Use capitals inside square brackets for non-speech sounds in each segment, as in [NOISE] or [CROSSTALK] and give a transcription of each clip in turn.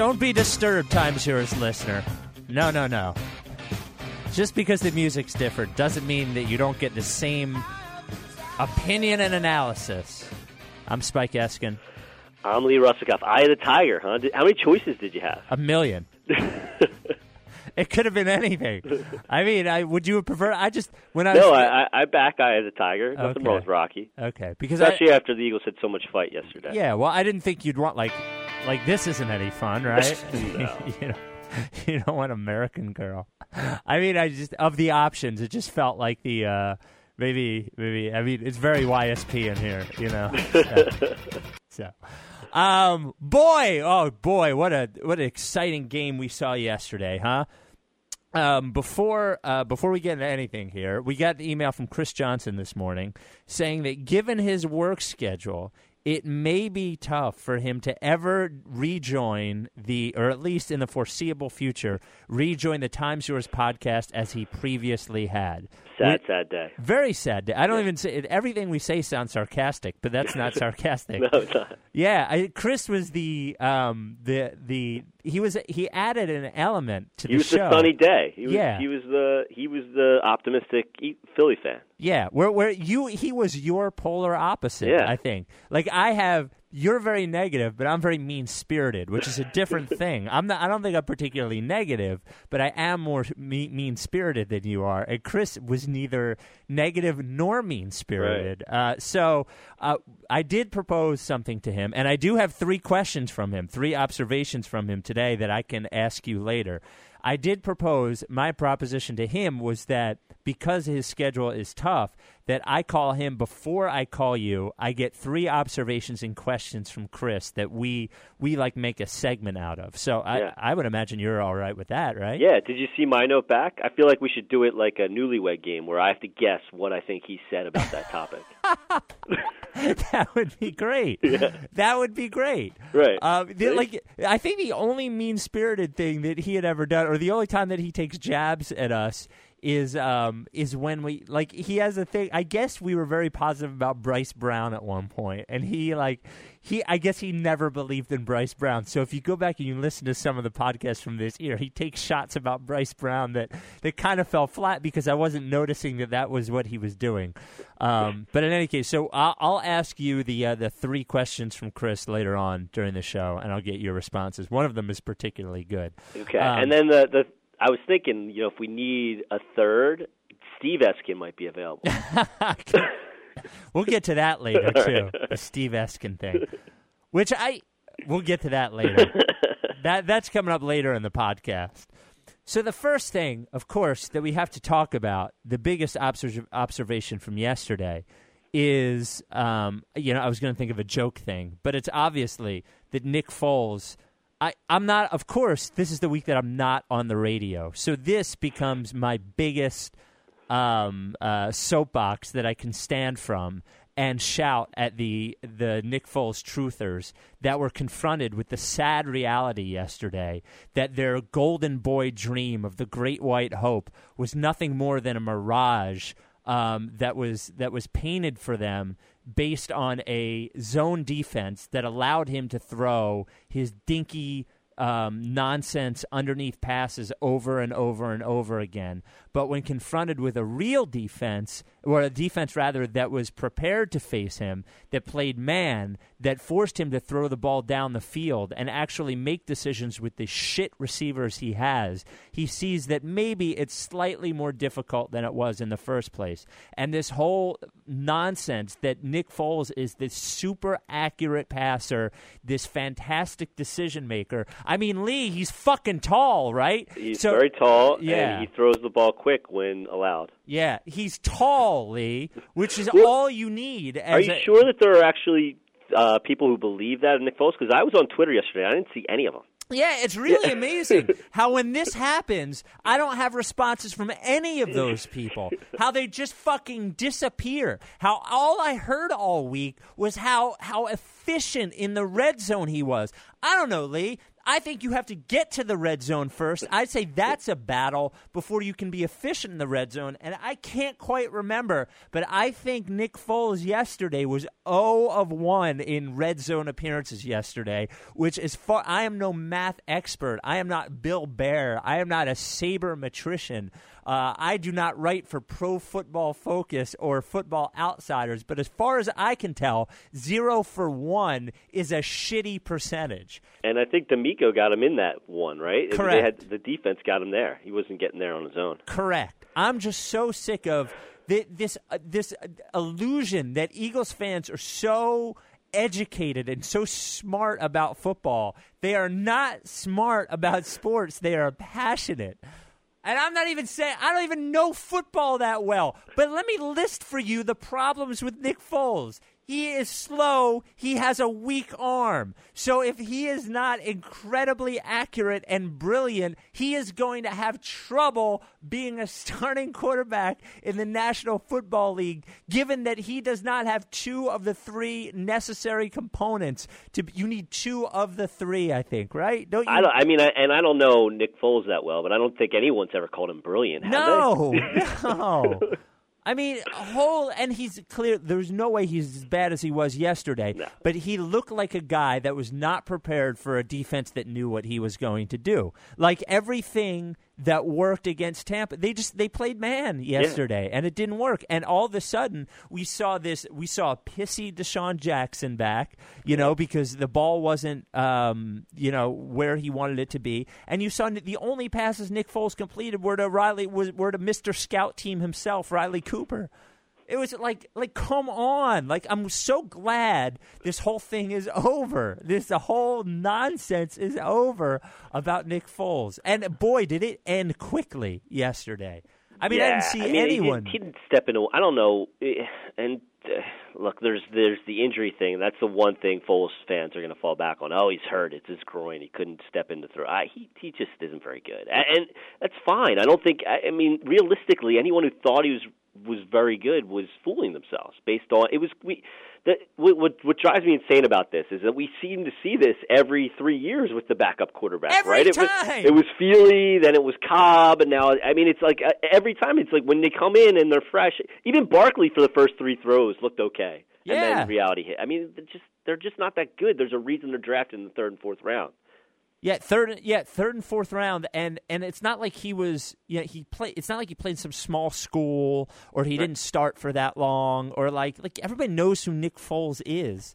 don't be disturbed, Times Yours listener. No, no, no. Just because the music's different doesn't mean that you don't get the same opinion and analysis. I'm Spike Eskin. I'm Lee Russikoff. Eye of the Tiger, huh? Did, how many choices did you have? A million. [LAUGHS] it could have been anything. I mean, I would you prefer? I just when I no, was, I, I back Eye of the Tiger. Nothing Okay. wrong with Rocky. okay because Especially I, after the Eagles had so much fight yesterday. yeah. Well, I didn't think you'd want like like this isn't any fun, right? No. [LAUGHS] you know, [LAUGHS] you don't want American Girl. I mean, I just of the options, it just felt like the. uh Maybe, maybe. I mean, it's very YSP in here, you know. [LAUGHS] So, um, boy, oh boy, what a what an exciting game we saw yesterday, huh? Um, before uh, before we get into anything here, we got the email from Chris Johnson this morning saying that given his work schedule, it may be tough for him to ever rejoin the, or at least in the foreseeable future, rejoin the Times Yours podcast as he previously had. Sad, sad day. Very sad. day. I don't even say everything we say sounds sarcastic, but that's not [LAUGHS] sarcastic. No, it's not. Yeah, I, Chris was the um the the he was he added an element to He the was show. the sunny day. He was, Yeah. he was the he was the optimistic Philly fan. Yeah, where where you he was your polar opposite. Yeah. I think. Like I have you're very negative, but I'm very mean spirited, which is a different [LAUGHS] thing. I'm not. I don't think I'm particularly negative, but I am more mean spirited than you are. And Chris was neither negative nor mean spirited. Uh, so uh, I did propose something to him, and I do have three questions from him, three observations from him today that I can ask you later. I did propose my proposition to him was that because his schedule is tough, that I call him before I call you. I get three observations and questions from Chris that we we like make a segment out of. So I Yeah. I would imagine you're all right with that, right? Yeah, did you see my note back? I feel like we should do it like a newlywed game where I have to guess what I think he said about that topic. [LAUGHS] that would be great. That would be great. Right. Um, the- like, I think the only mean spirited thing that he had ever done, or the only time that he takes jabs at us, is um is when we like he has a thing. I guess we were very positive about Bryce Brown at one point, and he like he I guess he never believed in Bryce Brown. So if you go back and you listen to some of the podcasts from this year, he takes shots about Bryce Brown that that kind of fell flat because I wasn't noticing that that was what he was doing. Um, but in any case, so I'll, I'll ask you the uh, the three questions from Chris later on during the show, and I'll get your responses. One of them is particularly good. Okay. Um, and then the the I was thinking, you know, if we need a third, Steve Eskin might be available. [LAUGHS] [LAUGHS] we'll get to that later too. The Steve Eskin thing, which I we'll get to that later. [LAUGHS] that that's coming up later in the podcast. So the first thing, of course, that we have to talk about, the biggest obser- observation from yesterday, is um, you know I was going to think of a joke thing, but it's obviously that Nick Foles. I, I'm not. Of course, this is the week that I'm not on the radio, so this becomes my biggest um, uh, soapbox that I can stand from and shout at the the Nick Foles truthers that were confronted with the sad reality yesterday that their golden boy dream of the great white hope was nothing more than a mirage um, that was that was painted for them based on a zone defense that allowed him to throw his dinky um, nonsense underneath passes over and over and over again. But when confronted with a real defense, or a defense rather that was prepared to face him, that played man, that forced him to throw the ball down the field and actually make decisions with the shit receivers he has, he sees that maybe it's slightly more difficult than it was in the first place. And this whole nonsense that Nick Foles is this super accurate passer, this fantastic decision maker. I mean, Lee, he's fucking tall, right? He's So- very tall yeah. and he throws the ball quick when allowed. Yeah, he's tall, Lee, which is Well, all you need. As Are you a- sure that there are actually uh, people who believe that in Nick Foles? Because I was on Twitter yesterday. I didn't see any of them. Yeah, it's really amazing [LAUGHS] how when this happens, I don't have responses from any of those people. How they just fucking disappear. How all I heard all week was how how efficient in the red zone he was. I don't know, Lee. I think you have to get to the red zone first. I'd say that's a battle before you can be efficient in the red zone. And I can't quite remember, but I think Nick Foles yesterday was 0 of 1 in red zone appearances yesterday, which is far. I am no math expert. I am not Bill Bear. I am not a sabermetrician. Uh, I do not write for Pro Football Focus or Football Outsiders, but as far as I can tell, zero for one is a shitty percentage. And I think DeMeco got him in that one, right? Correct. They had, the defense got him there. He wasn't getting there on his own. Correct. I'm just so sick of this uh, this illusion that Eagles fans are so educated and so smart about football. They are not smart about sports. They are passionate. And I'm not even saying I don't even know football that well. But let me list for you the problems with Nick Foles. He is slow. He has a weak arm. So if he is not incredibly accurate and brilliant, he is going to have trouble being a [LAUGHS] starting quarterback in the National Football League, given that he does not have two of the three necessary components. To you need two of the three, I think, right? Don't you? I, don't, I mean, I, and I don't know Nick Foles that well, but I don't think anyone's ever called him brilliant. No, [LAUGHS] no. I mean, whole and he's clear. There's no way he's as bad as he was yesterday. No. But he looked like a guy that was not prepared for a defense that knew what he was going to do. Like everything that worked against Tampa. They just they played man yesterday, yeah. and it didn't work. And all of a sudden, we saw this. We saw a pissy DeSean Jackson back, you know, because the ball wasn't, um, you know, where he wanted it to be. And you saw the only passes Nick Foles completed were to Riley was were to Mister Scout Team himself, Riley Cooper. It was like, like, come on! Like, I'm so glad this whole thing is over. This the whole nonsense is over about Nick Foles. And boy, did it end quickly yesterday. I mean, yeah, I didn't see I mean, anyone. He, he didn't step into. I don't know. Eh, and uh, look, there's there's the injury thing. That's the one thing Foles fans are going to fall back on. Oh, he's hurt. It's his groin. He couldn't step into throw. I, he he just isn't very good, and that's fine. I don't think. I, I mean, realistically, anyone who thought he was was very good was fooling themselves based on it was we that what, what what drives me insane about this is that we seem to see this every three years with the backup quarterback every right? Time. it was it was Feeley then it was Kolb and now I mean it's like uh, every time it's like when they come in and they're fresh even Barkley for the first three throws looked okay. Yeah. and then reality hit. I mean they're just they're just not that good. There's a reason they're drafted in the third and fourth round yeah, third, yeah, third and fourth round, and and it's not like he was, yeah, you know, he played. It's not like he played some small school or he right. didn't start for that long, or like like everybody knows who Nick Foles is.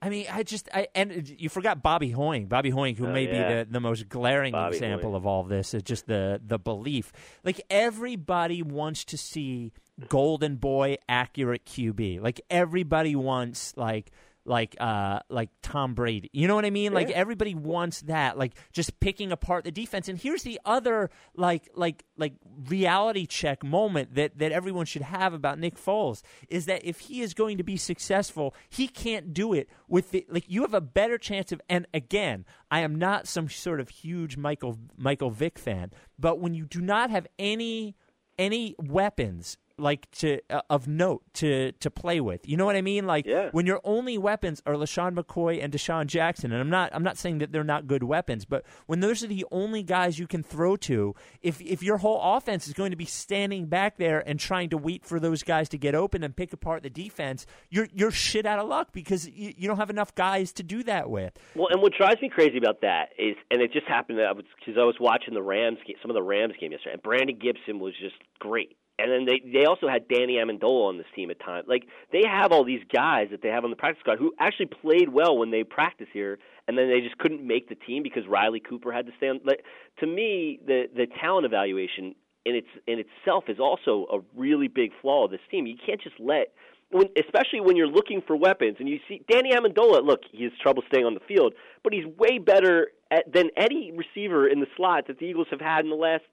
I mean, I just I and you forgot Bobby Hoying, Bobby Hoying, who oh, may yeah. be the, the most glaring Bobby example Hoying. of all this. Is just the the belief. Like everybody wants to see golden boy accurate QB. Like everybody wants like like uh like Tom Brady. You know what I mean? Like everybody wants that. Like just picking apart the defense. And here's the other like like like reality check moment that that everyone should have about Nick Foles is that if he is going to be successful, he can't do it with the like you have a better chance of and again, I am not some sort of huge Michael Michael Vick fan, but when you do not have any any weapons like to uh, of note to to play with. You know what I mean? Like Yeah. when your only weapons are LeSean McCoy and DeSean Jackson, and I'm not I'm not saying that they're not good weapons, but when those are the only guys you can throw to, if if your whole offense is going to be standing back there and trying to wait for those guys to get open and pick apart the defense, you're you're shit out of luck because you, you don't have enough guys to do that with. Well, and what drives me crazy about that is, and it just happened. I was because I was watching the Rams, game, some of the Rams game yesterday, and Brandon Gibson was just great. And then they they also had Danny Amendola on this team at times. Like they have all these guys that they have on the practice squad who actually played well when they practice here, and then they just couldn't make the team because Riley Cooper had to stay on. Like to me, the the talent evaluation in its in itself is also a really big flaw of this team. You can't just let when, especially when you're looking for weapons and you see Danny Amendola. Look, he has trouble staying on the field, but he's way better at, than any receiver in the slot that the Eagles have had in the last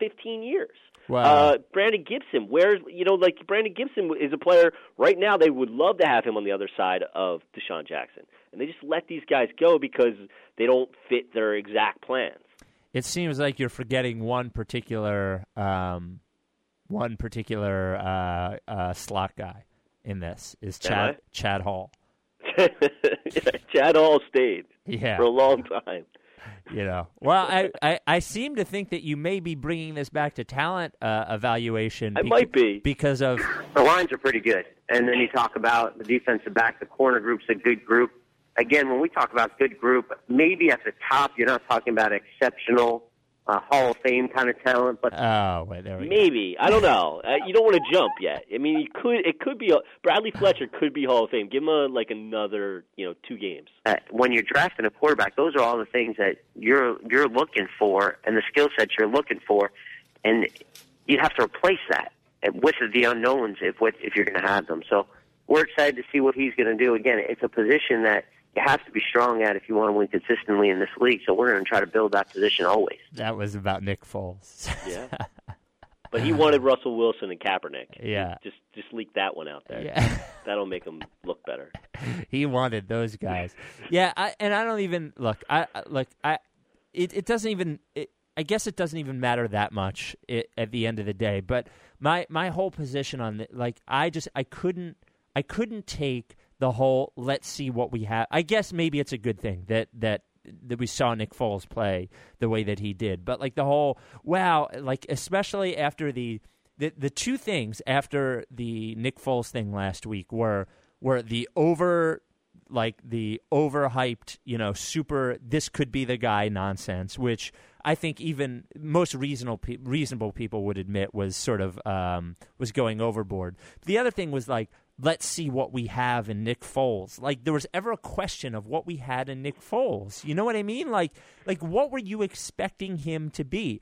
15 years. Wow. Uh, Brandon Gibson, where you know, like Brandon Gibson is a player right now. They would love to have him on the other side of DeSean Jackson, and they just let these guys go because they don't fit their exact plans. It seems like you're forgetting one particular um, one particular uh, uh, slot guy in this is Chad Chad Hall. [LAUGHS] Chad Hall stayed Yeah. for a long time. You know, well, I, I, I seem to think that you may be bringing this back to talent uh, evaluation. It might be because of the lines are pretty good, and then you talk about the defensive back. The corner group's a good group. Again, when we talk about good group, maybe at the top you're not talking about exceptional uh, Hall of Fame kind of talent. But oh, wait, there we maybe go. I don't know. Uh, you don't want to jump yet. I mean, you could. It could be a, Bradley Fletcher could be Hall of Fame. Give him a, like another, you know, two games. Uh, when you're drafting a quarterback, those are all the things that you're you're looking for, and the skill sets you're looking for, and you have to replace that with the unknowns if with, if you're going to have them. So we're excited to see what he's going to do. Again, it's a position that you have to be strong at if you want to win consistently in this league. So we're going to try to build that position always. That was about Nick Foles. yeah. [LAUGHS] But he wanted Russell Wilson and Kaepernick. Yeah. Just just leak that one out there. Yeah. [LAUGHS] That'll make him look better. [LAUGHS] he wanted those guys. Yeah, I, and I don't even look. I look. I it, it doesn't even. It, I guess it doesn't even matter that much it, at the end of the day. But my my whole position on the, like I just I couldn't I couldn't take the whole let's see what we have. I guess maybe it's a good thing that that that we saw Nick Foles play the way that he did. But like the whole wow, like especially after the the the two things after the Nick Foles thing last week were were the over like the overhyped, you know, super this could be the guy nonsense, which I think even most reasonable pe- reasonable people would admit was sort of um, was going overboard. The other thing was like let's see what we have in Nick Foles. Like there was ever a question of what we had in Nick Foles. You know what I mean? Like like what were you expecting him to be?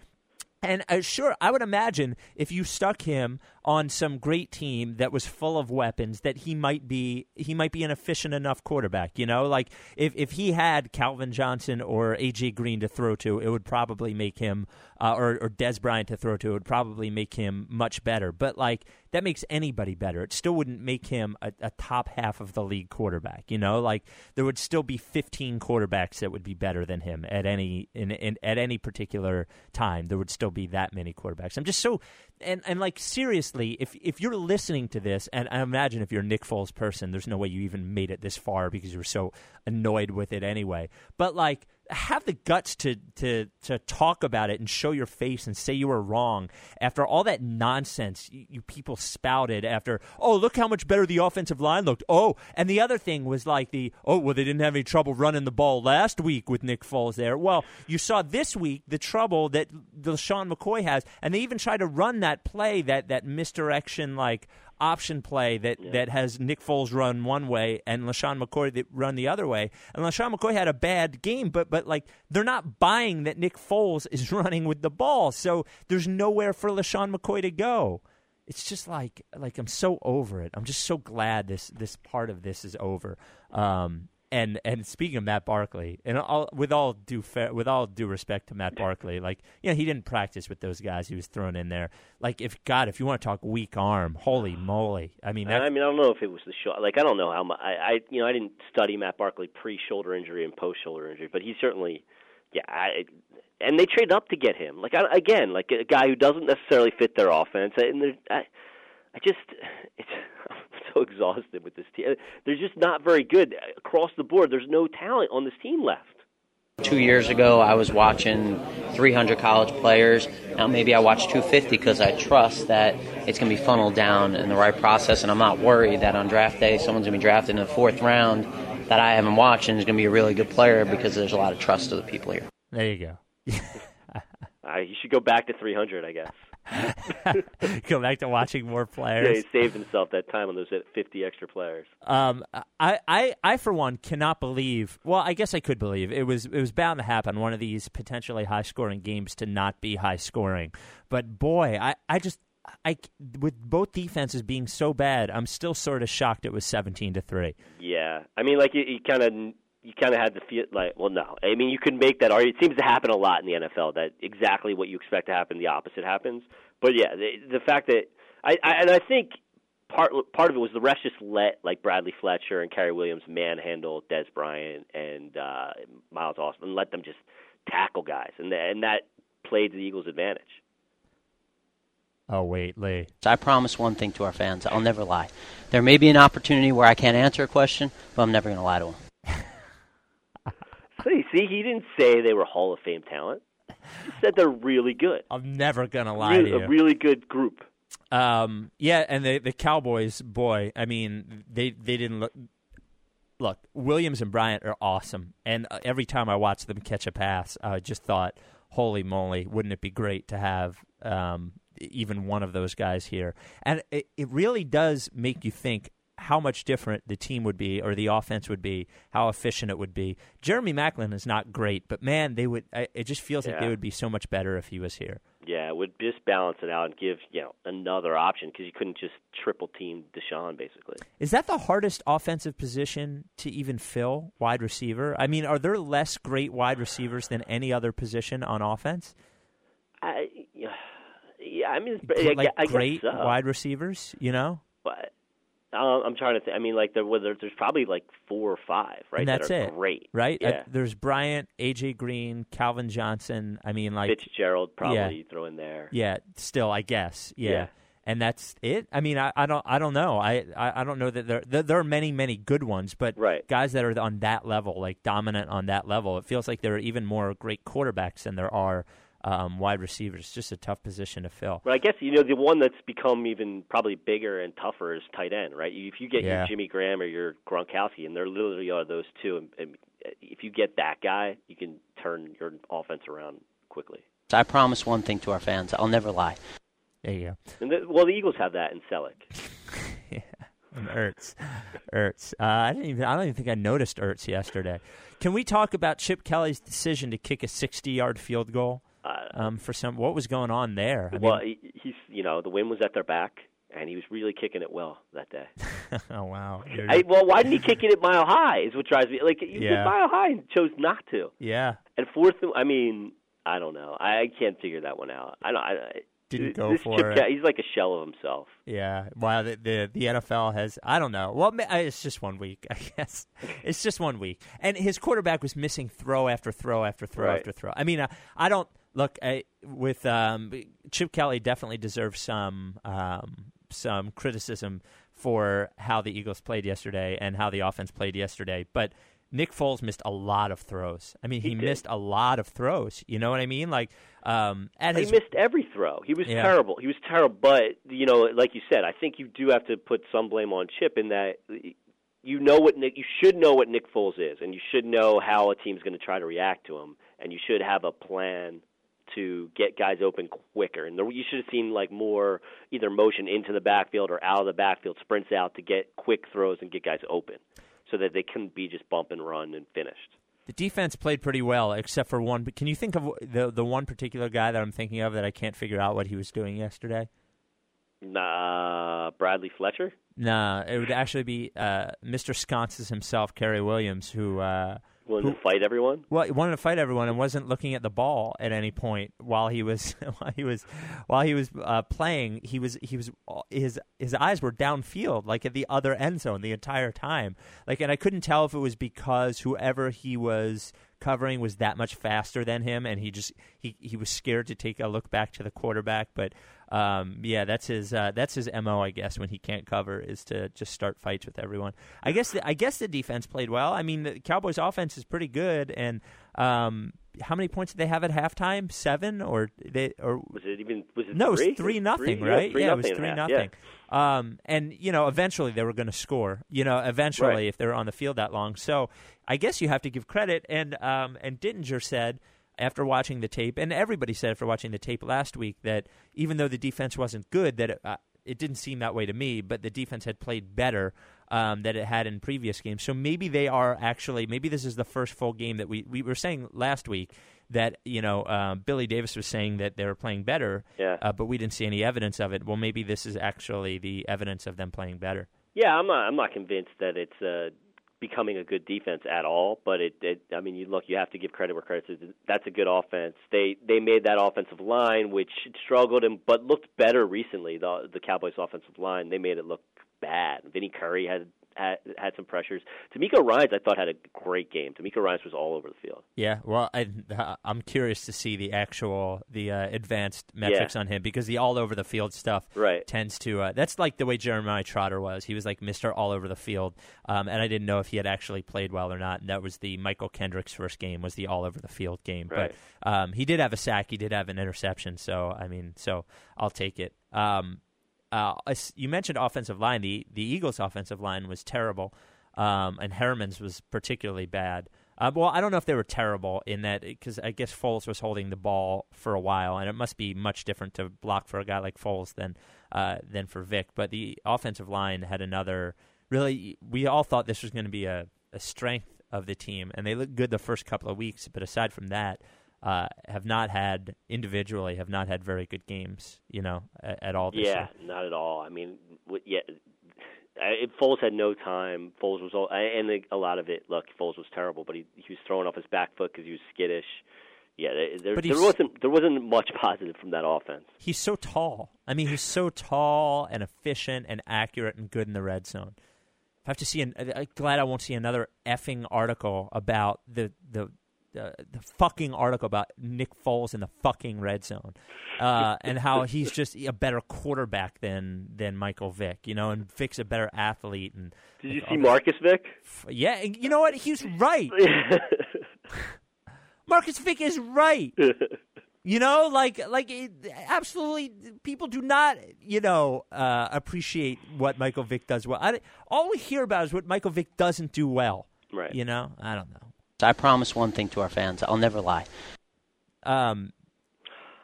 And uh, sure, I would imagine if you stuck him on some great team that was full of weapons, that he might be he might be an efficient enough quarterback. You know, like if if he had Calvin Johnson or AJ Green to throw to, it would probably make him uh, or or Dez Bryant to throw to, it would probably make him much better. But like that makes anybody better. It still wouldn't make him a, a top half of the league quarterback. You know, like there would still be 15 quarterbacks that would be better than him at any in, in at any particular time. There would still be that many quarterbacks. I'm just so and and like seriously, if if you're listening to this, and I imagine if you're a Nick Foles person, there's no way you even made it this far because you were so annoyed with it anyway. But like have the guts to to to talk about it and show your face and say you were wrong. After all that nonsense you, you, people spouted after oh look how much better the offensive line looked. Oh and the other thing was like the oh well they didn't have any trouble running the ball last week with Nick Foles there. Well you saw this week the trouble that LeSean McCoy has and they even tried to run that play that that misdirection like option play that, yeah. that has Nick Foles run one way and LeSean McCoy that run the other way. And LeSean McCoy had a bad game, but but like they're not buying that Nick Foles is [LAUGHS] running with the ball. So there's nowhere for LeSean McCoy to go. It's just like like I'm so over it. I'm just so glad this this part of this is over. Um, and and speaking of Matt Barkley, and all, with all due fair, with all due respect to Matt Barkley, like you know, he didn't practice with those guys. He was thrown in there. Like if God, if you want to talk weak arm, holy moly! I mean, I mean, I don't know if it was the shot. Like I don't know how much. I, I you know, I didn't study Matt Barkley pre shoulder injury and post shoulder injury, but he certainly, yeah. I, and they traded up to get him. Like I, again, like a guy who doesn't necessarily fit their offense. And I, I just [SIGHS] it's [LAUGHS] so exhausted with this team. They're just not very good across the board. There's no talent on this team left. Two years ago, I was watching 300 college players. Now maybe I watch 250 because I trust that it's going to be funneled down in the right process, and I'm not worried that on draft day someone's going to be drafted in the fourth round that I haven't watched and is going to be a really good player because there's a lot of trust of the people here. There you go. [LAUGHS] uh, you should go back to 300, I guess. [LAUGHS] Go back to watching more players. Yeah, he saved himself that time on those 50 extra players. Um, I, I, I for one cannot believe. Well, I guess I could believe it was it was bound to happen. One of these potentially high scoring games to not be high scoring. But boy, I, I just I with both defenses being so bad, I'm still sort of shocked it was 17 to three. Yeah, I mean, like you, you kind of you kind of had to feel like, well, no. I mean, you can make that argument. It seems to happen a lot in the NFL that exactly what you expect to happen, the opposite happens. But yeah, the, the fact that I, I and I think part part of it was the refs just let like Bradley Fletcher and Cary Williams manhandle Dez Bryant and uh, Miles Austin and let them just tackle guys, and and that played to the Eagles' advantage. Oh wait, Lee. I promise one thing to our fans: I'll never lie. There may be an opportunity where I can't answer a question, but I'm never going to lie to them. See, see, he didn't say they were Hall of Fame talent. He said they're really good. I'm never gonna lie Really, to you. a really good group. Um, yeah, and the the Cowboys, boy, I mean, they they didn't look. Look, Williams and Bryant are awesome, and uh, every time I watch them catch a pass, I just thought, "Holy moly, wouldn't it be great to have um, even one of those guys here?" And it, it really does make you think how much different the team would be or the offense would be, how efficient it would be. Jeremy Maclin is not great, but man, they would. It just feels like they would be so much better if he was here. Yeah, it would just balance it out and give you know another option because you couldn't just triple team DeSean basically. Is that the hardest offensive position to even fill, wide receiver? I mean, are there less great wide receivers than any other position on offense? I yeah, yeah I mean, it's, I, like I guess great so. wide receivers, you know? But um, I'm trying to think. I mean, like there, there's probably like four or five, right? And that's that are it, Great, Right? Uh, Yeah. there's Bryant, AJ Green, Calvin Johnson. I mean, like, Fitzgerald probably yeah. you throw in there. yeah, still, I guess, yeah. Yeah. And that's it. I mean, I, I don't, I don't know. I, I, I don't know that there, there, there are many, many good ones, but Right. guys that are on that level, like dominant on that level, it feels like there are even more great quarterbacks than there are um, wide receivers. It's just a tough position to fill. But I guess you know the one that's become even probably bigger and tougher is tight end, right? If you get Yeah. your Jimmy Graham or your Gronkowski, and there literally are those two, and, and if you get that guy, you can turn your offense around quickly. So I promise one thing to our fans: I'll never lie. There you go. And the, well, the Eagles have that in Celek. [LAUGHS] yeah, and Ertz, Ertz. Uh, I didn't even. I don't even think I noticed Ertz yesterday. Can we talk about Chip Kelly's decision to kick a sixty-yard field goal? Uh, Um, for some, what was going on there? I well, mean, he, he's you know the wind was at their back, and he was really kicking it well that day. [LAUGHS] oh wow. I, well, why didn't he kick it at mile high? Is what drives me. Like you Yeah. did mile high and chose not to. yeah, And fourth, I mean, I don't know. I, can't figure that one out. I don't. I, I- Didn't go this for Chip it. He's like a shell of himself. yeah. Wow. The, the the NFL has. I don't know. Well, it's just one week. I guess [LAUGHS] it's just one week, and his quarterback was missing throw after throw after throw Right. after throw. I mean, I, I don't look I, with um, Chip Kelly. Definitely deserves some um, some criticism for how the Eagles played yesterday and how the offense played yesterday, but. Nick Foles missed a lot of throws. I mean, he, He missed a lot of throws. You know what I mean? Like, um, at He missed every throw. He was Yeah. terrible. He was terrible. But you know, like you said, I think you do have to put some blame on Chip in that you know what Nick. You should know what Nick Foles is, and you should know how a team's going to try to react to him, and you should have a plan to get guys open quicker. And there, you should have seen like more either motion into the backfield or out of the backfield, sprints out to get quick throws and get guys open, so that they couldn't be just bump and run and finished. The defense played pretty well, except for one. But can you think of the the one particular guy that I'm thinking of that I can't figure out what he was doing yesterday? Nah, Bradley Fletcher. Nah, it would actually be uh, Mr. Sconces himself, Cary Williams, who uh, Willing Who- to fight everyone. well he wanted to fight everyone and wasn't looking at the ball at any point while he was [LAUGHS] while he was while he was uh, playing. He was he was his his eyes were downfield, like at the other end zone the entire time. Like, and I couldn't tell if it was because whoever he was covering was that much faster than him, and he just he he was scared to take a look back to the quarterback. But um, yeah, that's his uh, that's his mo, I guess, when he can't cover is to just start fights with everyone. I guess the, I guess the defense played well. I mean, the Cowboys' offense is pretty good, and um, how many points did they have at halftime? Seven or they or Was it even? Was it no, three? it was three nothing, Three? right? Yeah, three it was nothing and a three nothing. Um, and you know, eventually they were going to score. You know, eventually Right. if they were on the field that long. So I guess you have to give credit. And um, and Dittinger said after watching the tape, and everybody said after watching the tape last week that even though the defense wasn't good, that it, uh, it didn't seem that way to me. But the defense had played better. Um, that it had in previous games, so maybe they are actually. Maybe this is the first full game that we we were saying last week that you know uh, Billy Davis was saying that they were playing better, Yeah. uh, but we didn't see any evidence of it. Well, maybe this is actually the evidence of them playing better. Yeah, I'm not. I'm not convinced that it's uh, becoming a good defense at all. But it, it. I mean, you look. You have to give credit where credit's due. That's a good offense. They they made that offensive line, which struggled and but looked better recently. The the Cowboys' offensive line. They made it look bad. Vinny Curry had had, had some pressures. DeMeco Ryans, I thought had a great game. DeMeco Ryans was all over the field. Yeah, well, I, I'm curious to see the actual the uh, advanced metrics Yeah. on him because the all over the field stuff Right. tends to uh, that's like the way Jeremiah Trotter was. He was like Mister All Over the Field, um, and I didn't know if he had actually played well or not. And that was the Mychal Kendricks first game was the All Over the Field game, Right. but um, he did have a sack, he did have an interception. So I mean, so I'll take it. Um, uh, you mentioned offensive line. The the Eagles' offensive line was terrible, um, and Herremans was particularly bad. Uh, well, I don't know if they were terrible in that because I guess Foles was holding the ball for a while, and it must be much different to block for a guy like Foles than uh, than for Vick. But the offensive line had another. Really, we all thought this was going to be a, a strength of the team, and they looked good the first couple of weeks. But aside from that, uh, have not had individually have not had very good games. You know, at, at all this Yeah, year. not at all. I mean, yeah, it, Foles had no time. Foles was all, I- and a lot of it. Look, Foles was terrible, but he he was throwing off his back foot because he was skittish. Yeah, there, there wasn't there wasn't much positive from that offense. He's so tall. I mean, he's so tall and efficient and accurate and good in the red zone. I have to see. An, I'm glad I won't see another effing article about the the the, the fucking article about Nick Foles in the fucking red zone, uh, and how he's just a better quarterback than than Michael Vick. You know, and Vick's a better athlete. And Did you see Marcus Vick? Yeah, and you know what? He's right. [LAUGHS] Marcus Vick is right. You know, like like it, absolutely, people do not you know uh, appreciate what Michael Vick does well. I, all we hear about is what Michael Vick doesn't do well. right. You know, I don't know. I promise one thing to our fans: I'll never lie. Um,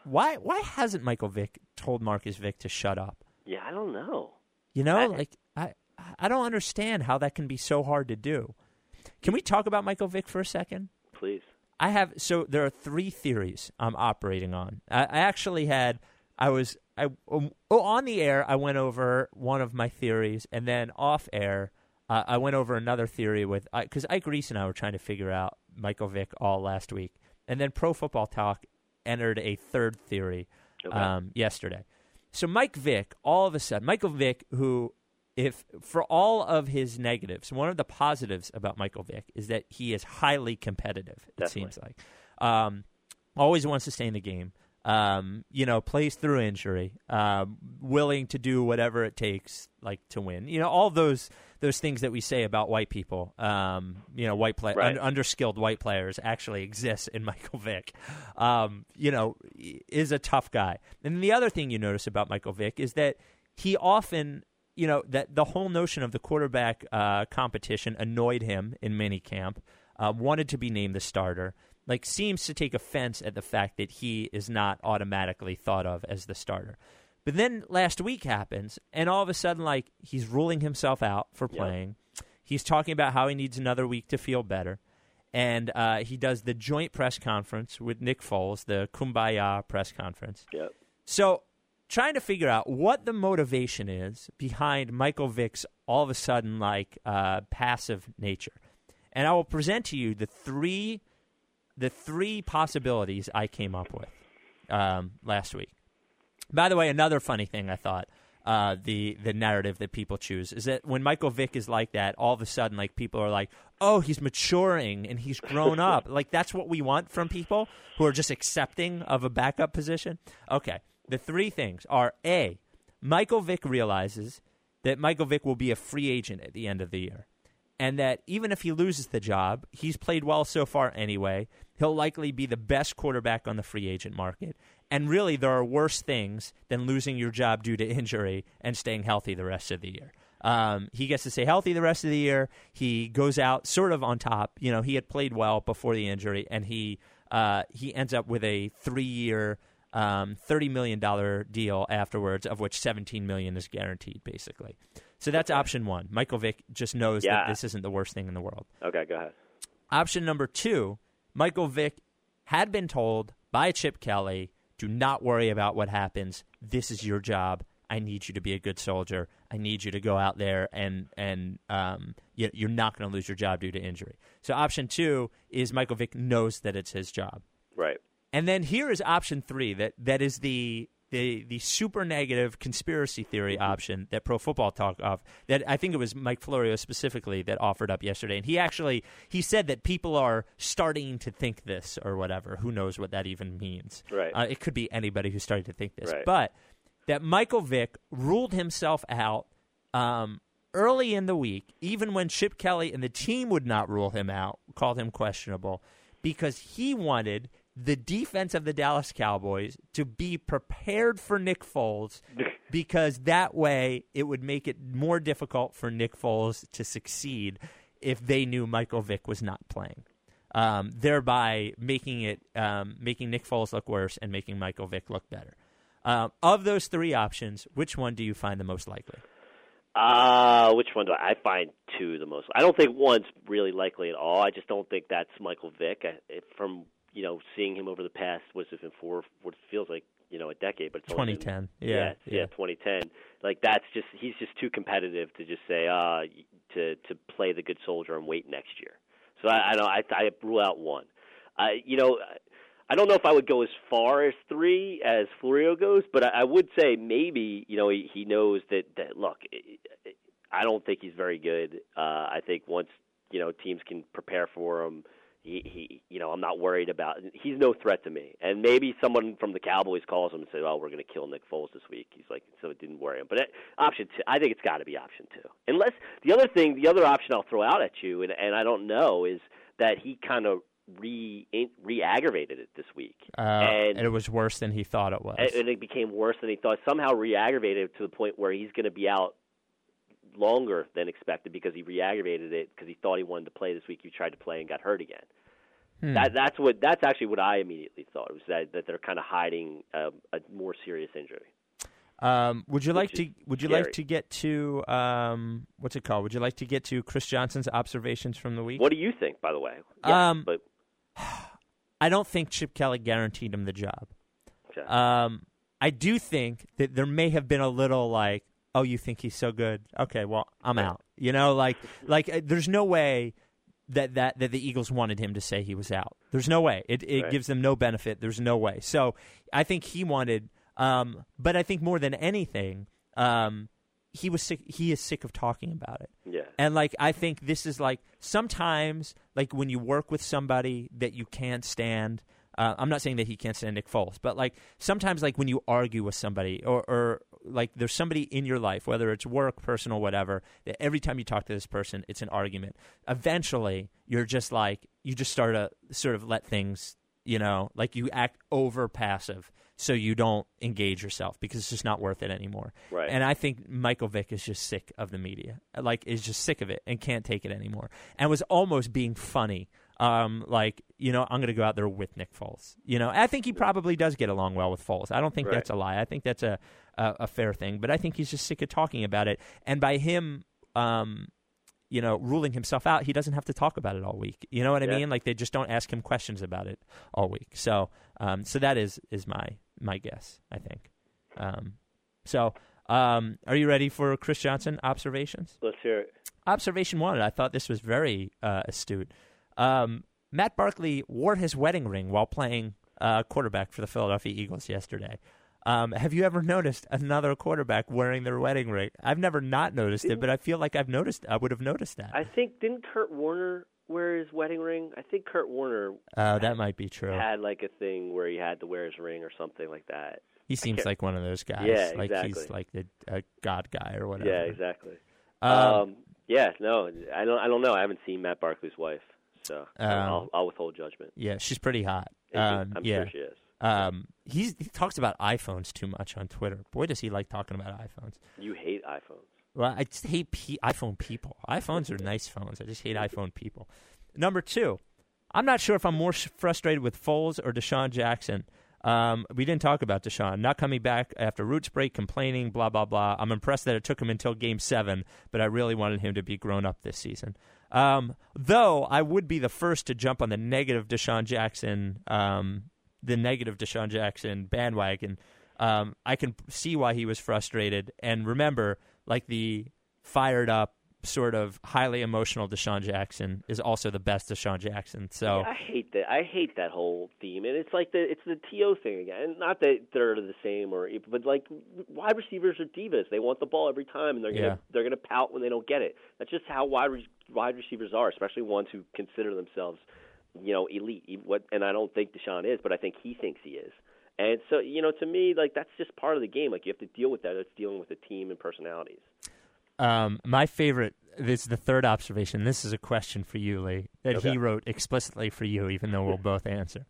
why why hasn't Michael Vick told Marcus Vick to shut up? Yeah, I don't know. You know, I- like I I don't understand how that can be so hard to do. Can we talk about Michael Vick for a second? Please. I have so there are three theories I'm operating on. I, I actually had I was I um, oh, on the air I went over one of my theories and then off air uh, I went over another theory with because Ike Reese and I were trying to figure out Michael Vick all last week and then Pro Football Talk entered a third theory Okay. um, yesterday. So Mike Vick, all of a sudden, Michael Vick, who, if for all of his negatives, one of the positives about Michael Vick is that he is highly competitive. It Definitely. seems like, um, always wants to stay in the game. Um, you know, plays through injury, um, willing to do whatever it takes, like to win. You know, all those those things that we say about white people. Um, you know, white play Right. un- underskilled white players actually exist in [LAUGHS] Michael Vick. Um, you know, is a tough guy. And the other thing you notice about Michael Vick is that he often, you know, that the whole notion of the quarterback uh, competition annoyed him in minicamp. Uh, wanted to be named the starter. Like seems to take offense at the fact that he is not automatically thought of as the starter. But then last week happens, and all of a sudden, like he's ruling himself out for Yep. playing. He's talking about how he needs another week to feel better and uh, he does the joint press conference with Nick Foles, the Kumbaya press conference. Yep. So, trying to figure out what the motivation is behind Michael Vick's all of a sudden like uh, passive nature, and I will present to you the three, the three possibilities I came up with um, last week. By the way, another funny thing I thought uh, the the narrative that people choose is that when Michael Vick is like that, all of a sudden, like people are like, "Oh, he's maturing and he's grown up." [LAUGHS] like that's what we want from people who are just accepting of a backup position. Okay, the three things are: a, Michael Vick realizes that Michael Vick will be a free agent at the end of the year, and that even if he loses the job, he's played well so far anyway. He'll likely be the best quarterback on the free agent market. And really, there are worse things than losing your job due to [LAUGHS] injury and staying healthy the rest of the year. Um, he gets to stay healthy the rest of the year. He goes out sort of on top. You know, he had played well before the injury, and he uh, he ends up with a three-year, um, thirty million dollar deal afterwards, of which seventeen million is guaranteed, basically. So that's option one. Michael Vick just knows Yeah. that this isn't the worst thing in the world. Okay, go ahead. Option number two, Michael Vick had been told by Chip Kelly, do not worry about what happens. This is your job. I need you to be a good soldier. I need you to go out there and and um, you, you're not going to lose your job due to injury. So option two is Michael Vick knows that it's his job. Right. And then here is option three that, that is the the the super negative conspiracy theory option that Pro Football Talk of that I think it was Mike Florio specifically that offered up yesterday, and he actually he said that people are starting to think this or whatever. Who knows what that even means? Right. Uh, it could be anybody who's starting to think this, Right. but that Michael Vick ruled himself out. Um, Early in the week, even when Chip Kelly and the team would not rule him out, called him questionable, because he wanted the defense of the Dallas Cowboys to be prepared for Nick Foles [LAUGHS] because that way it would make it more difficult for Nick Foles to succeed if they knew Michael Vick was not playing. Um, thereby making it um, making Nick Foles look worse and making Michael Vick look better. Um, of those three options, which one do you find the most likely? Uh, which one do I, I find two the most? I don't think one's really likely at all. I just don't think that's Michael Vick. I, it, from you know seeing him over the past, was it been for? What feels like you know a decade, but it's been- 2010. yeah, Yeah, yeah, yeah. 2010. Like that's just he's just too competitive to just say uh to to play the good soldier and wait next year. So I, I don't I I rule out one. I you know I don't know if I would go as far as three as Florio goes, but I, I would say maybe you know he, he knows that that look I don't think he's very good. Uh, I think once you know teams can prepare for him, he, he you know I'm not worried about. He's no threat to me. And maybe someone from the Cowboys calls him and says, "Oh, we're going to kill Nick Foles this week." He's like, so it didn't worry him. But uh, option two, I think it's got to be option two. Unless the other thing, the other option I'll throw out at you, and and I don't know, is that he kind of re re aggravated it this week, Uh, and, and it was worse than he thought it was. and and it became worse than he thought. Somehow re-aggravated to the point where he's going to be out longer than expected because he re-aggravated it because he thought he wanted to play this week. He tried to play and got hurt again. Hmm. That that's what that's actually what I immediately thought was that that they're kind of hiding um, a more serious injury. Um, would you like to? Would you scary. like to get to um, what's it called? Would you like to get to Chris Johnson's observations from the week? What do you think, by the way? Yeah, Um, but I don't think Chip Kelly guaranteed him the job. okay. Um, I do think that there may have been a little like, oh, you think he's so good? Okay, well, I'm out. You know, like, like uh, there's no way that, that that the Eagles wanted him to say he was out. There's no way. It it Right. gives them no benefit. There's no way. So I think he wanted, um, but I think more than anything, um, he was sick. He is sick of talking about it. yeah, And like I think this is like sometimes like when you work with somebody that you can't stand. Uh, I'm not saying that he can't stand Nick Foles, but like sometimes like when you argue with somebody or, or like there's somebody in your life, whether it's work, personal, whatever, that every time you talk to this person, it's an argument. Eventually, you're just like you just start to sort of let things, you know, like you act over passive so you don't engage yourself because it's just not worth it anymore. Right. And I think Michael Vick is just sick of the media, like is just sick of it and can't take it anymore, and was almost being funny. Um, like you know, I'm going to go out there with Nick Foles. You know, I think he probably does get along well with Foles. I don't think Right. that's a lie. I think that's a, a a fair thing. But I think he's just sick of talking about it, and by him, um, you know, ruling himself out, he doesn't have to talk about it all week. You know what I mean? Like they just don't ask him questions about it all week. So, um, so that is is my my guess. I think. Um, so, um, are you ready for Chris Johnson observations? let's hear it. Observation one. I thought this was very uh, astute. Um, Matt Barkley wore his wedding ring while playing uh, quarterback for the Philadelphia Eagles yesterday. Um, have you ever noticed another quarterback wearing their wedding ring? I've never not noticed it, but I feel like I've noticed. I would have noticed that. I think didn't Kurt Warner wear his wedding ring? I think Kurt Warner Uh, that might be true. had like a thing where he had to wear his ring or something like that. He seems like one of those guys. Yeah, like he's exactly. like the a god guy or whatever. Yeah, exactly. Um, Um, yeah, no, I don't. I don't know. I haven't seen Matt Barkley's wife, so Um, I'll, I'll withhold judgment. yeah, she's pretty hot. Um, I'm yeah. sure she is. Um, he's, he talks about iPhones too much on Twitter. Boy, does he like talking about iPhones. You hate iPhones. Well, I just hate pe- iPhone people. iPhones are [LAUGHS] nice phones. I just hate iPhone people. Number two, I'm not sure if I'm more frustrated with Foles or DeSean Jackson. Um, we didn't talk about DeSean not coming back after Roots break, complaining, blah blah blah. I'm impressed that it took him until Game Seven, but I really wanted him to be grown up this season. Um, though I would be the first to jump on the negative DeSean Jackson, um, the negative DeSean Jackson bandwagon. Um, I can see why he was frustrated, and remember, like the fired up sort of highly emotional DeSean Jackson is also the best DeSean Jackson. So Yeah, I hate that. I hate that whole theme, and it's like the it's the to thing again. And not that they're the same, or but like wide receivers are divas. They want the ball every time, and they're gonna Yeah. they're gonna pout when they don't get it. That's just how wide re- wide receivers are, especially ones who consider themselves, you know, elite. What and I don't think DeSean is, but I think he thinks he is. And so, you know, to me, like that's just part of the game. Like you have to deal with that. It's dealing with the team and personalities. Um, my favorite. This is the third observation. This is a question for you, Lee, that he wrote explicitly for you, even though we'll both answer.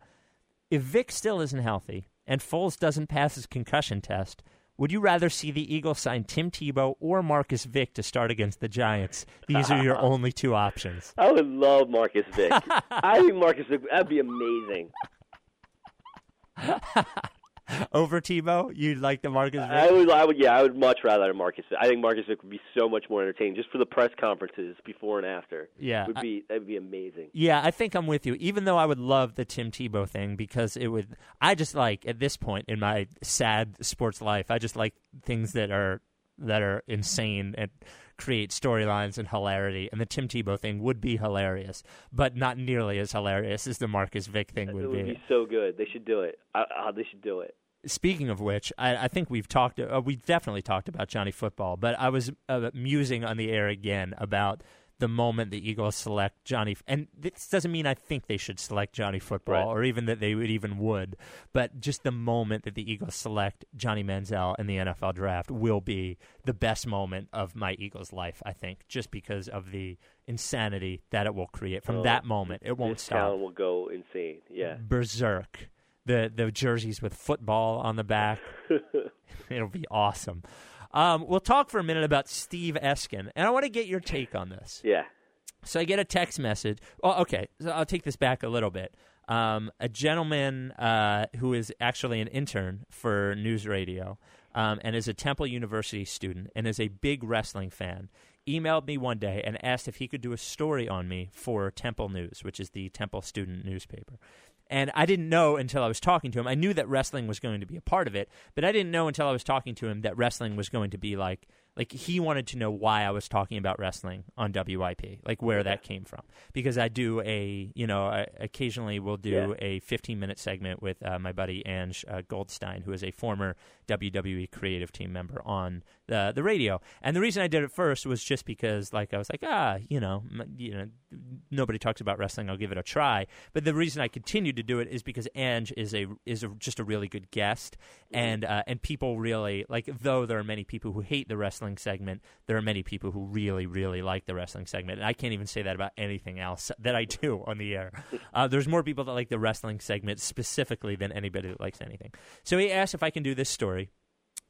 If Vick still isn't healthy and Foles doesn't pass his concussion test, would you rather see the Eagles sign Tim Tebow or Marcus Vick to start against the Giants? These are your [LAUGHS] only two options. I would love Marcus Vick. [LAUGHS] I think Marcus Vick that'd be amazing. [LAUGHS] [LAUGHS] Over Tebow, you'd like the Marcus Vick? I would, I would, yeah, I would much rather have Marcus. I think Marcus Vick would be so much more entertaining just for the press conferences before and after. Yeah, would I- be that would be amazing. Yeah, I think I'm with you. Even though I would love the Tim Tebow thing because it would, I just like at this point in my sad sports life, I just like things that are that are insane and create storylines and hilarity. And the Tim Tebow thing would be hilarious, but not nearly as hilarious as the Marcus Vick thing It would would be. be so good. They should do it. I, uh, they should do it. Speaking of which, I, I think we've talked. Uh, we've definitely talked about Johnny Football, but I was uh, musing on the air again about the moment the Eagles select Johnny. And this doesn't mean I think they should select Johnny Football, Right. or even that they would even would. But just the moment that the Eagles select Johnny Manziel in the NFL draft will be the best moment of my Eagles life. I think, just because of the insanity that it will create from Oh, that moment. It won't this stop town will go insane. Yeah. berserk. The the jerseys with football on the back. [LAUGHS] It'll be awesome. Um, we'll talk for a minute about Steve Eskin, and I want to get your take on this. Yeah. So I get a text message. Oh, okay. So I'll take this back a little bit. Um, a gentleman uh, who is actually an intern for news radio um, and is a Temple University student and is a big wrestling fan emailed me one day and asked if he could do a story on me for Temple News, which is the Temple student newspaper. And I didn't know until I was talking to him. I knew that wrestling was going to be a part of it, but I didn't know until I was talking to him that wrestling was going to be like like he wanted to know why I was talking about wrestling on WIP, like where that came from. Because I do a, you know, I occasionally will do Yeah. a 15 minute segment with uh, my buddy Ange uh, Goldstein, who is a former WWE creative team member on the the radio. And the reason I did it first was just because, like, I was like, ah, you know, m- you know, nobody talks about wrestling. I'll give it a try. But the reason I continued to do it is because Ange is a is a, just a really good guest, and uh, and people really like. Though there are many people who hate the wrestling segment, there are many people who really really like the wrestling segment. And I can't even say that about anything else [LAUGHS] that I do on the air. [LAUGHS] Uh, there's more people that like the wrestling segment specifically than anybody that likes anything. So he asked if I can do this story.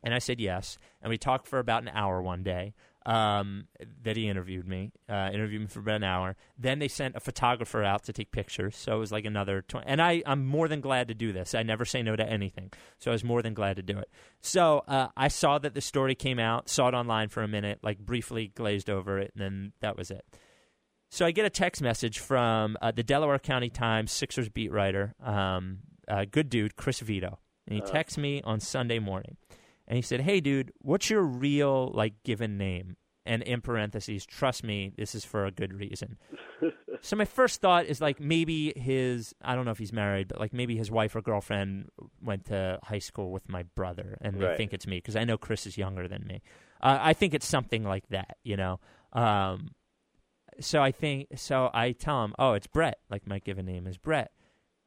And I said yes. And we talked for about an hour one day um, that he interviewed me, uh, interviewed me for about an hour. Then they sent a photographer out to take pictures. So it was like another 20. And I, I'm more than glad to do this. I never say no to anything. So I was more than glad to do it. So uh, I saw that the story came out, saw it online for a minute, like briefly glazed over it, and then that was it. So I get a text message from uh, the Delaware County Times Sixers beat writer, um, uh, good dude, Chris Vito. And he Uh. texts me on Sunday morning. And he said, Hey, dude, what's your real, like, given name? And in parentheses, trust me, this is for a good reason. [LAUGHS] so my first thought is, like, maybe his, I don't know if he's married, but, like, maybe his wife or girlfriend went to high school with my brother and they Right. think it's me because I know Chris is younger than me. Uh, I think it's something like that, you know? Um, so I think so. I tell him, "Oh, it's Brett. Like my given name is Brett,"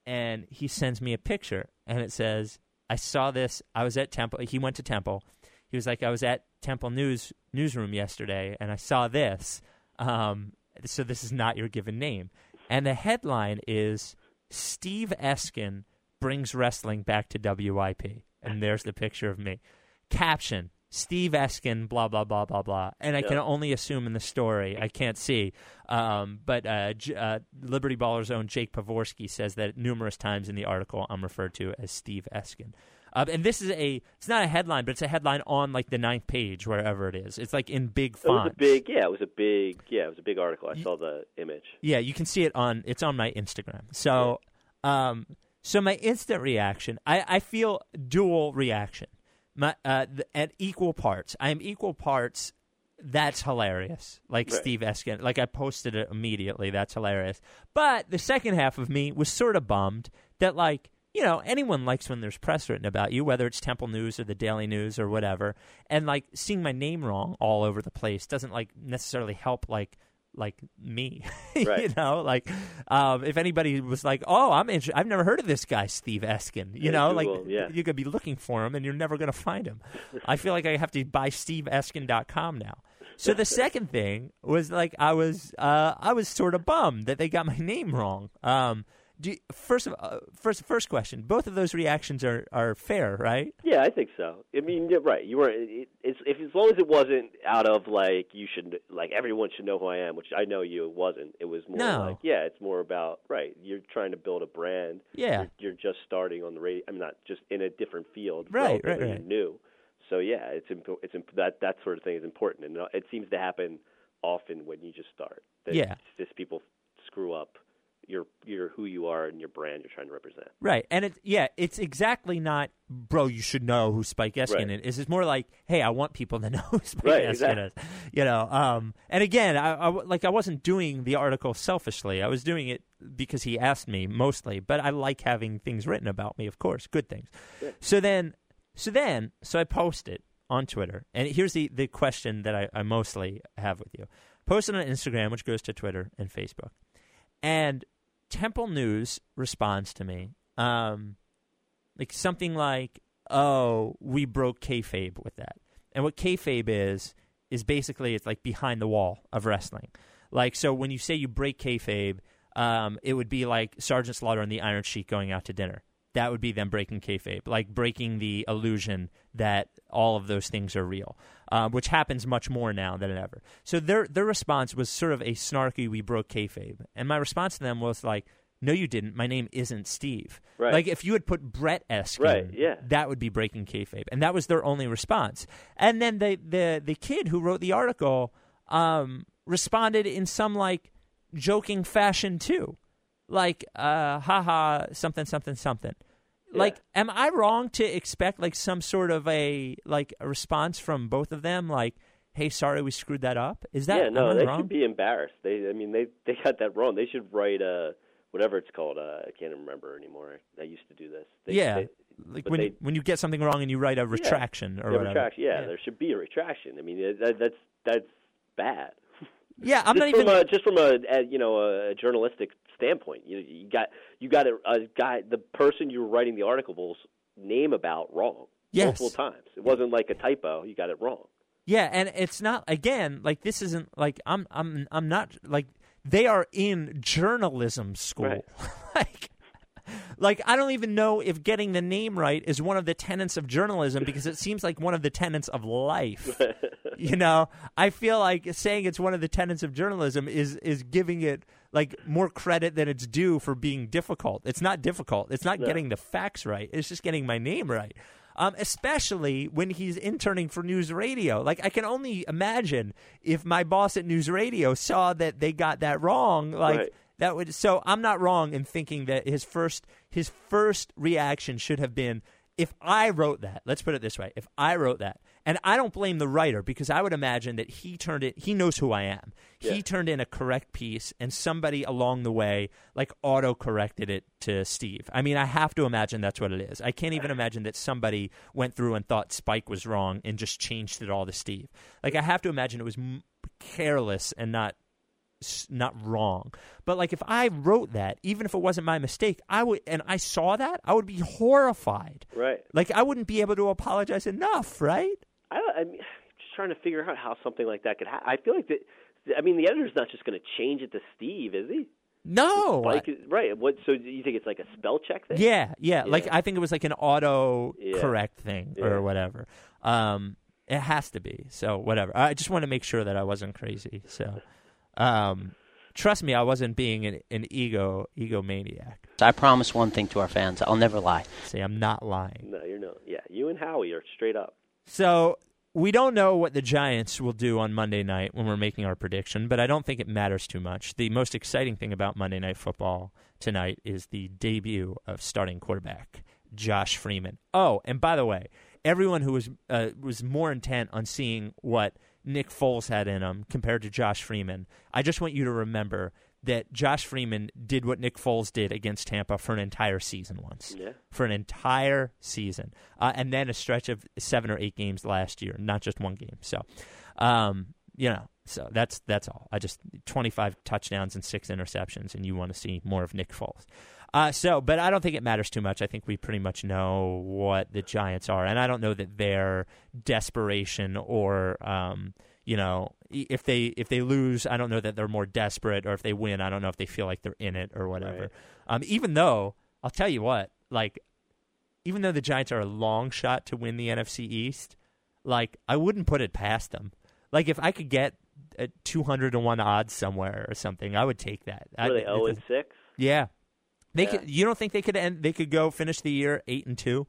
and he sends me a picture, and it says, "I saw this. I was at Temple. He went to Temple. He was like, I was at Temple News newsroom yesterday, and I saw this. Um, so this is not your given name." And the headline is Steve Eskin brings wrestling back to WIP, and there's the picture of me. Caption: Steve Eskin, blah blah blah blah blah, and I can only assume in the story. I can't see, um, but uh, J- uh, Liberty Baller's own Jake Pavorsky says that numerous times in the article I'm referred to as Steve Eskin. Uh, and this is a it's not a headline, but it's a headline on like the ninth page wherever it is. It's like in big It font. was a big, yeah. It was a big, yeah. It was a big article. I Ye- saw the image. Yeah, you can see it on it's on my Instagram. So um so my instant reaction, I, I feel dual reaction. My uh at equal parts. I am equal parts That's hilarious. Like Right. Steve Eskin. Like I posted it immediately. That's hilarious. But the second half of me was sort of bummed that like you know anyone likes when there's press written about you, whether it's Temple News or the Daily News or whatever, and like seeing my name wrong all over the place doesn't like necessarily help like like me [LAUGHS] you know like um, if anybody was like oh i'm inter- i've never heard of this guy steve eskin you Yeah, know Google, like yeah. you could be looking for him and you're never going to find him. I feel like i have to buy steveeskin.com now. So the [LAUGHS] second thing was like i was uh, i was sort of bummed that they got my name wrong. Um, do you, first of uh, first first question both of those reactions are are fair right Yeah, I think so. I mean, you're right. You were. It, it's if as long as it wasn't out of like you should like everyone should know who I am, which I know you. It wasn't. It was more No. like yeah, it's more about right. You're trying to build a brand. Yeah. You're, you're just starting on the radio. I'm not just in a different field. Right, right, right. New. So yeah, it's impo- it's imp- that that sort of thing is important, and uh, it seems to happen often when you just start. That Yeah. Just people screw up your your who you are and your brand you're trying to represent. Right, and it's yeah, it's exactly not, bro. You should know who Spike Eskin Right. is. It's more like, hey, I want people to [LAUGHS] know who Spike Right, Eskin exactly. is. You know, um, and again, I, I like I wasn't doing the article selfishly. I was doing it because he asked me mostly. But I like having things written about me, of course, good things. So then, so then, so I post it on Twitter, and here's the the question that I, I mostly have with you: post it on Instagram, which goes to Twitter and Facebook, and Temple News responds to me, um, like something like, "Oh, we broke kayfabe with that." And what kayfabe is is basically it's like behind the wall of wrestling. Like so, when you say you break kayfabe, um, it would be like Sergeant Slaughter and the Iron Sheik going out to dinner. That would be them breaking kayfabe, like breaking the illusion that all of those things are real, uh, which happens much more now than ever. So their their response was sort of a snarky, "We broke kayfabe," and my response to them was like, "No, you didn't. My name isn't Steve. Right. Like if you had put Brett Eskin, Right, yeah. that would be breaking kayfabe, and that was their only response. And then the the the kid who wrote the article um, responded in some like joking fashion too, like uh, haha something something something. Like, am I wrong to expect like some sort of a like a response from both of them? Like, hey, sorry we screwed that up. Is that yeah, no, they wrong? should be embarrassed. They, I mean, they they got that wrong. They should write uh whatever it's called. Uh, I can't remember anymore. I used to do this. They, yeah, they, like when they- when you get something wrong and you write a retraction or yeah, whatever. retraction. Yeah, there should be a retraction. I mean, that, that's that's bad. Yeah, I'm just not even. a, just from a, a you know a journalistic standpoint. You you got you got a, a guy the person you were writing the article's name about wrong Yes. multiple times. It wasn't like a typo. You got it wrong. Yeah, and it's not again like this isn't like I'm I'm I'm not like they are in journalism school. Right. [LAUGHS] like like I don't even know if getting the name right is one of the tenets of journalism because it seems like one of the tenets of life. [LAUGHS] [LAUGHS] you know, I feel like saying it's one of the tenets of journalism is is giving it like more credit than it's due for being difficult. It's not difficult. It's not getting the facts right. It's just getting my name right. Um, especially when he's interning for news radio. Like I can only imagine if my boss at news radio saw that they got that wrong. Like Right. that would. So I'm not wrong in thinking that his first his first reaction should have been if I wrote that. Let's put it this way: if I wrote that, and I don't blame the writer because I would imagine that he turned it. He knows who I am. He turned in a correct piece, and somebody along the way like auto corrected it to Steve. I mean, I have to imagine that's what it is. I can't even imagine that somebody went through and thought Spike was wrong and just changed it all to Steve. Like I have to imagine it was m- careless and not not wrong. But like if I wrote that, even if it wasn't my mistake, I would and I saw that, I would be horrified. Right. Like I wouldn't be able to apologize enough, right? I, don't- I mean, just trying to figure out how something like that could happen. I feel like that. I mean, the editor's not just going to change it to Steve, is he? No. Like, right? What? So you think it's like a spell check thing? yeah, yeah, Like I think it was like an auto Yeah. correct thing Yeah. or whatever. Um it has to be. So whatever. I just want to make sure that I wasn't crazy. So um trust me, I wasn't being an, an ego egomaniac. I promise one thing to our fans: I'll never lie. See, I'm not lying. No, you're not. Yeah, you and Howie are straight up. So we don't know what the Giants will do on Monday night when we're making our prediction, but I don't think it matters too much. The most exciting thing about Monday Night Football tonight is the debut of starting quarterback Josh Freeman. Oh, and by the way, everyone who was uh, was more intent on seeing what Nick Foles had in him compared to Josh Freeman, I just want you to remember that Josh Freeman did what Nick Foles did against Tampa for an entire season once. Yeah. For an entire season. Uh, and then a stretch of seven or eight games last year, not just one game. So, um, you know, so that's that's all. I just 25 touchdowns and six interceptions, and you want to see more of Nick Foles. Uh, so, but I don't think it matters too much. I think we pretty much know what the Giants are, and I don't know that their desperation or um, you know if they if they lose, I don't know that they're more desperate, or if they win, I don't know if they feel like they're in it or whatever. Right. Um, even though I'll tell you what, like even though the Giants are a long shot to win the NFC East, like I wouldn't put it past them. Like if I could get a two hundred to one odds somewhere or something, I would take that. Are they zero and six? yeah, they Yeah. could. You don't think they could end? They could go finish the year eight and two.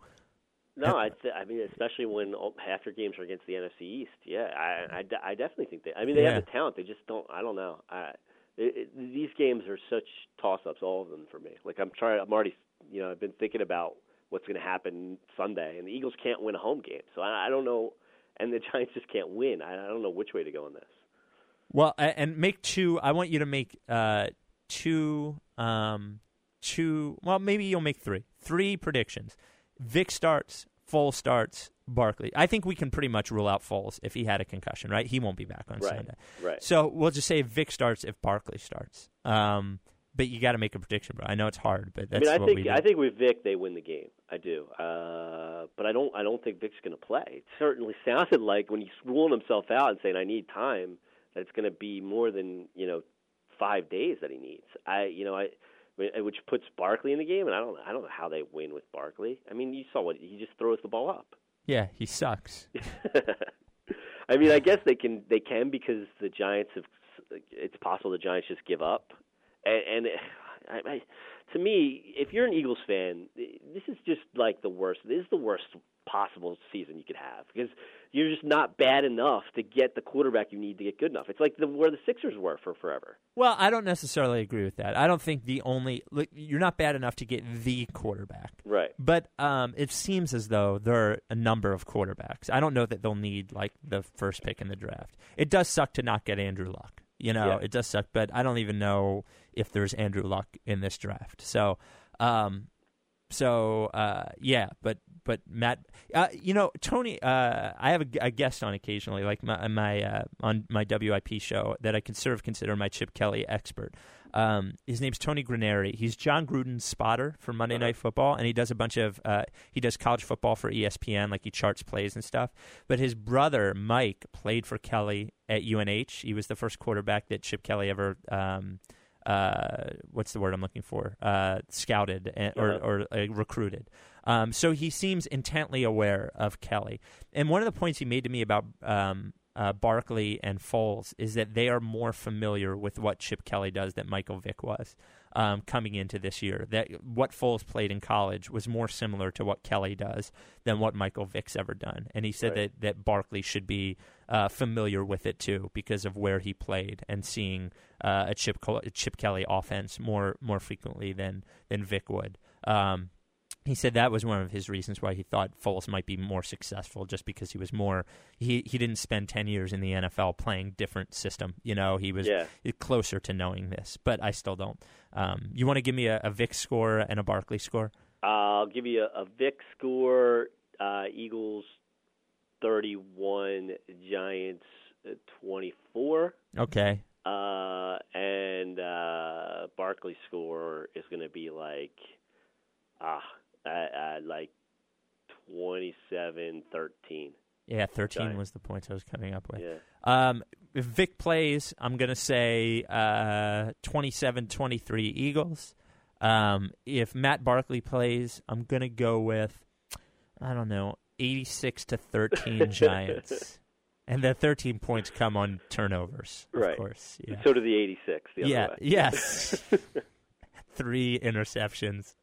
No, I, th- I mean, especially when all- half your games are against the NFC East. Yeah, I, I, de- I definitely think they. I mean, they Yeah. have the talent. They just don't. I don't know. I, it, it, these games are such toss-ups, all of them for me. Like I'm trying. I'm already. You know, I've been thinking about what's going to happen Sunday, and the Eagles can't win a home game, so I, I don't know. And the [LAUGHS] Giants just can't win. I, I don't know which way to go on this. Well, and make two. I want you to make uh, two. Um, two. Well, maybe you'll make three. Three predictions. Vick starts. Foles starts. Barkley. I think we can pretty much rule out Foles if he had a concussion. Right? He won't be back on Right. Sunday. Right. So we'll just say Vick starts if Barkley starts. Um, but you got to make a prediction, bro. I know it's hard, but I that's mean, I what we think do. I think with Vick they win the game. I do, uh, but I don't. I don't think Vick's going to play. It certainly sounded like when he's ruling himself out and saying I need time, that it's going to be more than you know five days that he needs. I, you know, I, I mean, Uh, which puts Barkley in the game, and I don't. I don't know how they win with Barkley. I mean, you saw what he just throws the ball up. yeah, he sucks. [LAUGHS] I mean, I guess they can they can because the Giants have. It's possible the Giants just give up, and, and I, I, to me, if you're an Eagles fan, this is just like the worst. This is the worst possible season you could have because you're just not bad enough to get the quarterback you need to get good enough. It's like the where the Sixers were for forever. Well, I don't necessarily agree with that. I don't think the only look, you're not bad enough to get the quarterback. Right. But um, it seems as though there are a number of quarterbacks. I don't know that they'll need like the first pick in the draft. It does suck to not get Andrew Luck. You know, Yeah. it does suck, but I don't even know if there's Andrew Luck in this draft. So, um, so uh, yeah, but but Matt, uh, you know, Tony, uh, I have a, a guest on occasionally, like my my uh, on my WIP show that I can sort of consider my Chip Kelly expert. Um, his name's Tony Graneri. He's Jon Gruden's spotter for Monday Uh-huh. Night Football, and he does a bunch of uh, he does college football for ESPN, like he charts plays and stuff. But his brother Mike played for Kelly at UNH. He was the first quarterback that Chip Kelly ever. Um, uh, what's the word I'm looking for? Uh, scouted and, or, Uh-huh. or uh, recruited. Um, so he seems intently aware of Kelly. And one of the points he made to me about um, uh, Barkley and Foles is that they are more familiar with what Chip Kelly does than Michael Vick was um, coming into this year. That what Foles played in college was more similar to what Kelly does than what Michael Vick's ever done. And he said Right. that that Barkley should be uh, familiar with it too because of where he played and seeing uh, a Chip Col- Chip Kelly offense more more frequently than than Vick would. Um, he said that was one of his reasons why he thought Foles might be more successful, just because he was more he he didn't spend ten years in the NFL playing different system. You know, he was Yeah. closer to knowing this, but I still don't. Um, you want to give me a, a Vick score and a Barkley score? I'll give you a, a Vick score. Uh, Eagles thirty-one, Giants uh, twenty-four. Okay, Uh, and uh, Barkley score is going to be like, ah, uh, uh, like 27-13. yeah, thirteen Giants. was the points I was coming up with. Yeah. Um, if Vick plays, I'm going to say uh, 27-23 Eagles. Um, if Matt Barkley plays, I'm going to go with I don't know, 86 to 13 [LAUGHS] Giants. And the 13 points come on turnovers, right. of course. Yeah. So do the 86 the other yeah, way. yes. [LAUGHS] Three interceptions.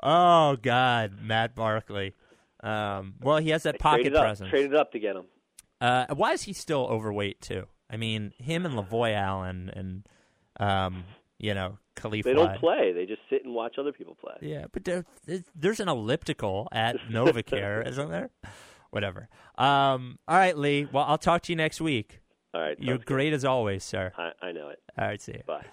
Oh god, Matt Barkley. Um, well, he has that pocket traded up, presence. Traded up to get him. Uh, why is he still overweight too? I mean, him and Lavoy Allen and um, you know, Khalif They don't play. They just sit and watch other people play. Yeah, but there, there's an elliptical at [LAUGHS] Novacare, isn't there? Whatever. Um, all right, Lee. Well, I'll talk to you next week. All right. You're sounds good. great as always, sir. I, I know it. All right, see you. Bye.